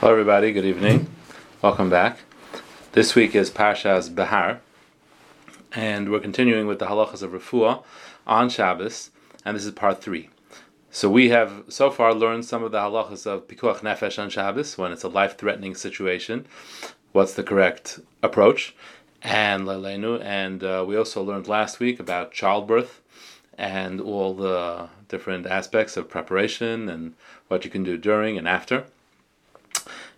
Hello, everybody. Good evening. Welcome back. This week is Parshas Behar, and we're continuing with the halachas of Refuah on Shabbos, and this is part three. So we have so far learned some of the halachas of Pikuach Nefesh on Shabbos when it's a life-threatening situation. What's the correct approach? And Lelenu, and uh, we also learned last week about childbirth and all the different aspects of preparation and what you can do during and after.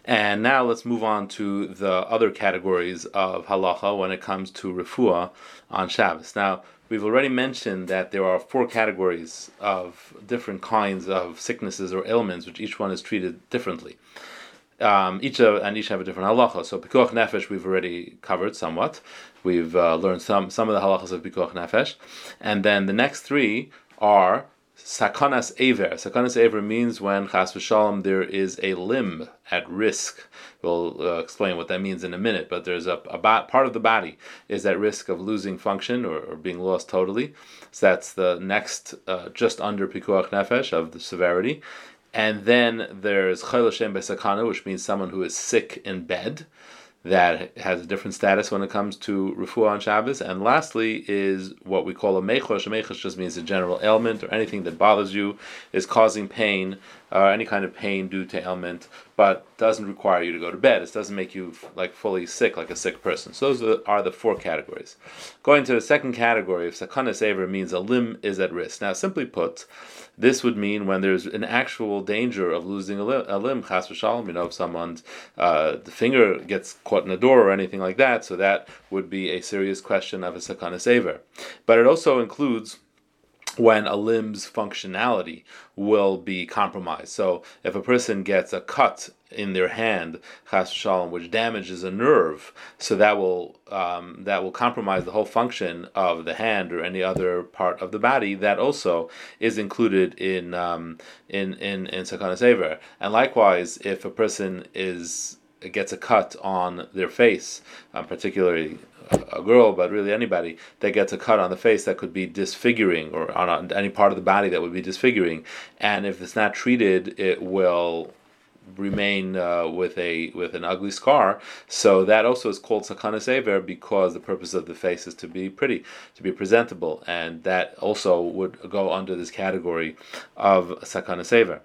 And now let's move on to the other categories of halacha when it comes to refuah on Shabbos. Now, we've already mentioned that there are four categories of different kinds of sicknesses or ailments, which each one is treated differently. Um, each of, and each have a different halacha. So pikuach nefesh we've already covered somewhat. We've uh, learned some some of the halachas of pikuach nefesh, and then the next three are Sakanas Aver. Sakanas Aver means when Chas v'shalom there is a limb at risk. We'll uh, explain what that means in a minute, but there's a, a part of the body is at risk of losing function or, or being lost totally. So that's the next, uh, just under Pikuach Nefesh of the severity. And then there's Chayil Hashem Besakana, which means someone who is sick in bed that has a different status when it comes to refuah on Shabbos. And lastly is what we call a mechosh. A mechosh just means a general ailment or anything that bothers you is causing pain, or uh, any kind of pain due to ailment, but doesn't require you to go to bed. It doesn't make you like fully sick, like a sick person. So those are the, four categories. Going to the second category, if sakana saver means a limb is at risk. Now, simply put, this would mean when there's an actual danger of losing a, limb, a limb, chas v'shalom, you know, if someone's uh, the finger gets caught in a door or anything like that, so that would be a serious question of a sakana saver. But it also includes when a limb's functionality will be compromised. So if a person gets a cut in their hand, shalom, which damages a nerve, so that will um, that will compromise the whole function of the hand or any other part of the body. That also is included in um, in in in sakana sever. And likewise, if a person is gets a cut on their face, um, particularly a girl, but really anybody that gets a cut on the face that could be disfiguring, or on any part of the body that would be disfiguring, and if it's not treated, it will remain uh, with a with an ugly scar. So that also is called sakana sever because the purpose of the face is to be pretty, to be presentable, and that also would go under this category of sakana sever.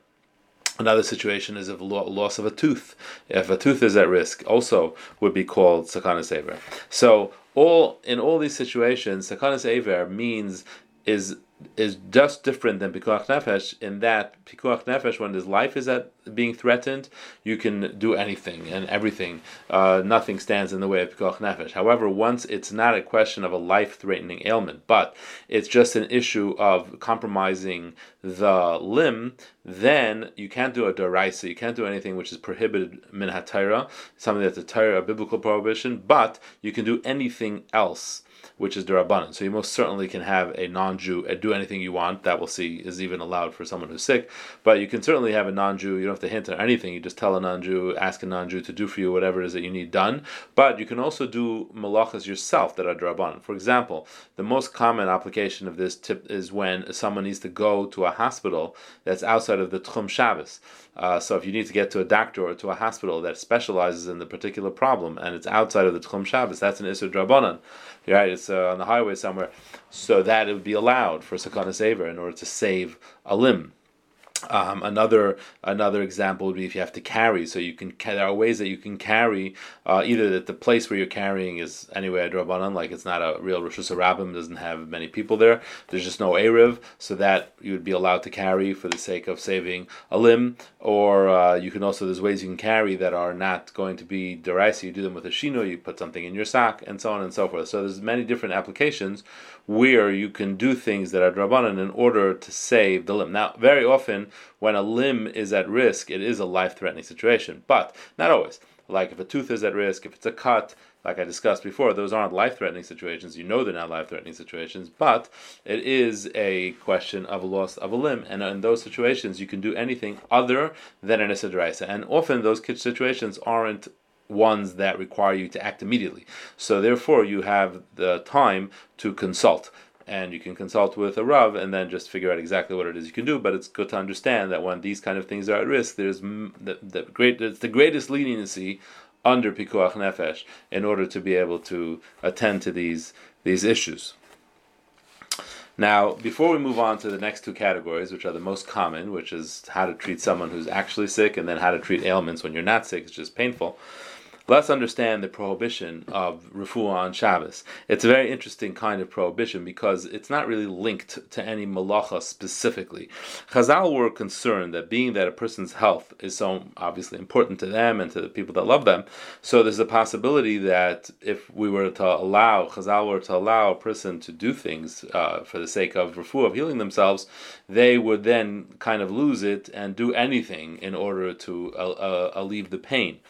Another situation is of loss of a tooth. If a tooth is at risk, also would be called sakana sever. So all in all these situations, sakana sever means is is just different than pikuach nefesh in that pikuach nefesh, when his life is at being threatened, you can do anything and everything. Uh, nothing stands in the way of pikuach nefesh. However, once it's not a question of a life-threatening ailment, but it's just an issue of compromising the limb, then you can't do a daraisa. You can't do anything which is prohibited min haTorah, something that's a Torah, a biblical prohibition. But you can do anything else which is derabanan. So you most certainly can have a non-Jew uh, do anything you want. That we'll see is even allowed for someone who's sick. But you can certainly have a non-Jew. You don't have to hint at anything. You just tell a non-Jew, ask a non-Jew to do for you whatever it is that you need done. But you can also do malachas yourself that are derabanan. For example, the most common application of this tip is when someone needs to go to a hospital that's outside of the Tchum Shabbos. Uh, so if you need to get to a doctor or to a hospital that specializes in the particular problem and it's outside of the Tchum Shabbos, that's an Isser Drabanan. Right? It's uh, on the highway somewhere. So that it would be allowed for Sakana Saver in order to save a limb. Um, another another example would be if you have to carry. So you can there are ways that you can carry uh, either that the place where you're carrying is anywhere drabanan, like it's not a real reshus harabim, doesn't have many people there. There's just no eruv, so that you would be allowed to carry for the sake of saving a limb. Or uh, you can also there's ways you can carry that are not going to be deraisa. You do them with a shinui. You put something in your sock and so on and so forth. So there's many different applications where you can do things that are drabanan in order to save the limb. Now, very often when a limb is at risk, it is a life-threatening situation, but not always. Like if a tooth is at risk, if it's a cut, like I discussed before, those aren't life-threatening situations. You know they're not life-threatening situations, but it is a question of a loss of a limb, and in those situations, you can do anything other than an isidraisa. And often those situations aren't ones that require you to act immediately. So therefore, you have the time to consult. and you can consult with a Rav and then just figure out exactly what it is you can do. But it's good to understand that when these kind of things are at risk, there's the, the great it's the greatest leniency under pikuach nefesh in order to be able to attend to these these issues. Now, before we move on to the next two categories, which are the most common, which is how to treat someone who's actually sick and then how to treat ailments when you're not sick, it's just painful. Let's understand the prohibition of refuah on Shabbos. It's a very interesting kind of prohibition because it's not really linked to any malacha specifically. Chazal were concerned that being that a person's health is so obviously important to them and to the people that love them, so there's a possibility that if we were to allow, Chazal were to allow a person to do things uh, for the sake of refuah, of healing themselves, they would then kind of lose it and do anything in order to uh, uh, alleviate the pain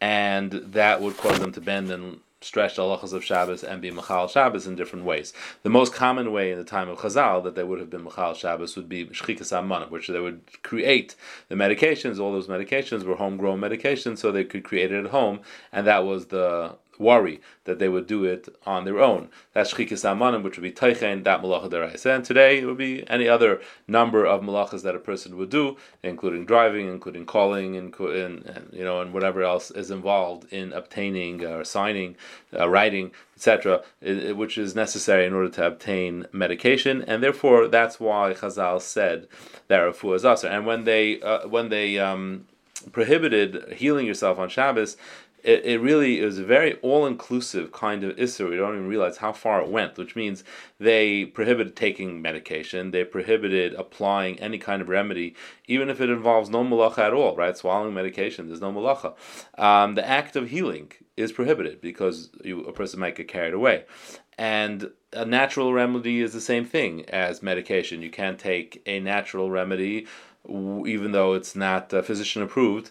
and that would cause them to bend and stretch the halachas of Shabbos and be Machal Shabbos in different ways. The most common way in the time of Chazal that they would have been Machal Shabbos would be Shchikas Amman, which they would create the medications. All those medications were homegrown medications, so they could create it at home, and that was the worry that they would do it on their own. That's shchikas amanim, which would be teichen, that malacha deraisa. And today it would be any other number of malachas that a person would do, including driving, including calling, and, and, you know, and whatever else is involved in obtaining or signing, uh, writing, etc., which is necessary in order to obtain medication. And therefore, that's why Chazal said that refuah is aser. And when they uh, when they um, prohibited healing yourself on Shabbos, it, it really is a very all inclusive kind of issur. We don't even realize how far it went, which means they prohibited taking medication, they prohibited applying any kind of remedy, even if it involves no malacha at all, right? Swallowing medication, there's no malacha. Um, the act of healing is prohibited because you, a person might get carried away. And a natural remedy is the same thing as medication. You can't take a natural remedy even though it's not uh, physician approved,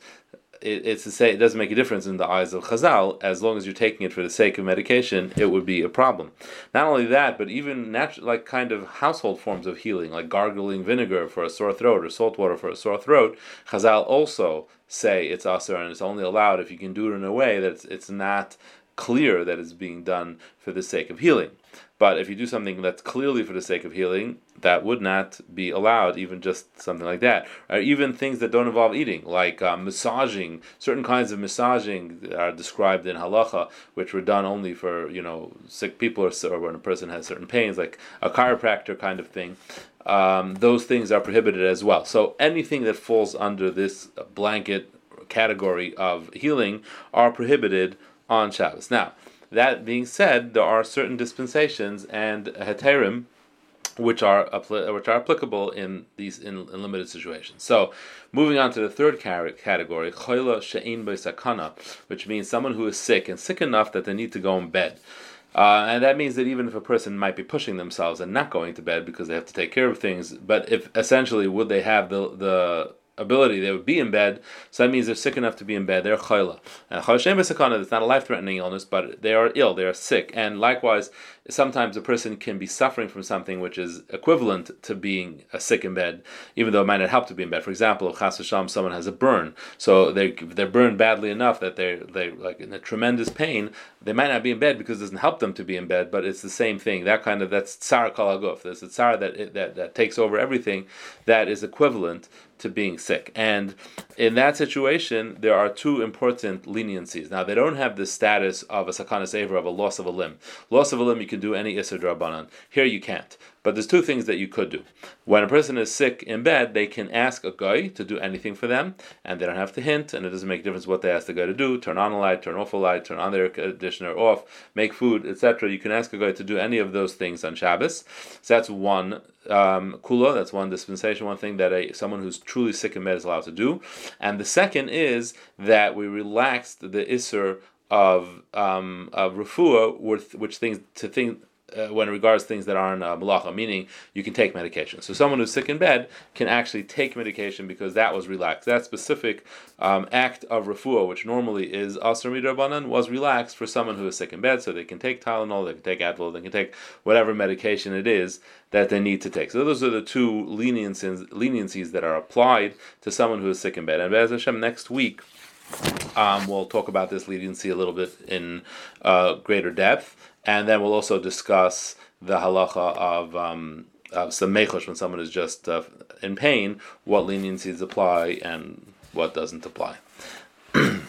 it, it's to say it doesn't make a difference in the eyes of Chazal as long as you're taking it for the sake of medication. It would be a problem. Not only that, but even natural, like kind of household forms of healing, like gargling vinegar for a sore throat or salt water for a sore throat. Chazal also say it's aser and it's only allowed if you can do it in a way that it's, it's not clear that it's being done for the sake of healing. But if you do something that's clearly for the sake of healing, that would not be allowed, even just something like that. Or even things that don't involve eating, like uh, massaging. Certain kinds of massaging are described in halacha, which were done only for you know sick people or, or when a person has certain pains, like a chiropractor kind of thing. Um, those things are prohibited as well. So anything that falls under this blanket category of healing are prohibited on Shabbos. Now that being said, there are certain dispensations and heterim which are which are applicable in these in, in, limited situations. So, moving on to the third category, sakana, which means someone who is sick and sick enough that they need to go in bed. Uh, and that means that even if a person might be pushing themselves and not going to bed because they have to take care of things, but if essentially would they have the the ability, they would be in bed. So that means they're sick enough to be in bed. They're chayla. And chayla sakana, it's not a life-threatening illness, but they are ill. They are sick. And likewise, sometimes a person can be suffering from something which is equivalent to being a sick in bed, even though it might not help to be in bed. For example, chas v'sham, someone has a burn, so they they're burned badly enough that they're they like in a tremendous pain. They might not be in bed because it doesn't help them to be in bed, but it's the same thing. That kind of that's tsar kol haguf. There's a tsar that, that that takes over everything. That is equivalent to being sick. And in that situation, there are two important leniencies. Now, they don't have the status of a sakana saver of a loss of a limb. Loss of a limb, you can do any Issa Drabanan. Here you can't. But there's two things that you could do. When a person is sick in bed, they can ask a guy to do anything for them, and they don't have to hint, and it doesn't make a difference what they ask the guy to do. Turn on a light, turn off a light, turn on the air conditioner off, make food, etc. You can ask a guy to do any of those things on Shabbos. So that's one um, kula. That's one dispensation, one thing that a someone who's truly sick in bed is allowed to do. And the second is that we relaxed the isser of um, of refuah, which, which things to think uh, when regards things that aren't uh, malacha, meaning you can take medication. So someone who's sick in bed can actually take medication because that was relaxed. That specific um, act of refuah, which normally is asr midrabanan, was relaxed for someone who is sick in bed, so they can take Tylenol, they can take Advil, they can take whatever medication it is that they need to take. So those are the two leniencies, leniencies that are applied to someone who is sick in bed. And as Hashem, next week, um, we'll talk about this leniency a little bit in uh, greater depth and then we'll also discuss the halacha of um, of samechosh when someone is just uh, in pain, what leniencies apply and what doesn't apply.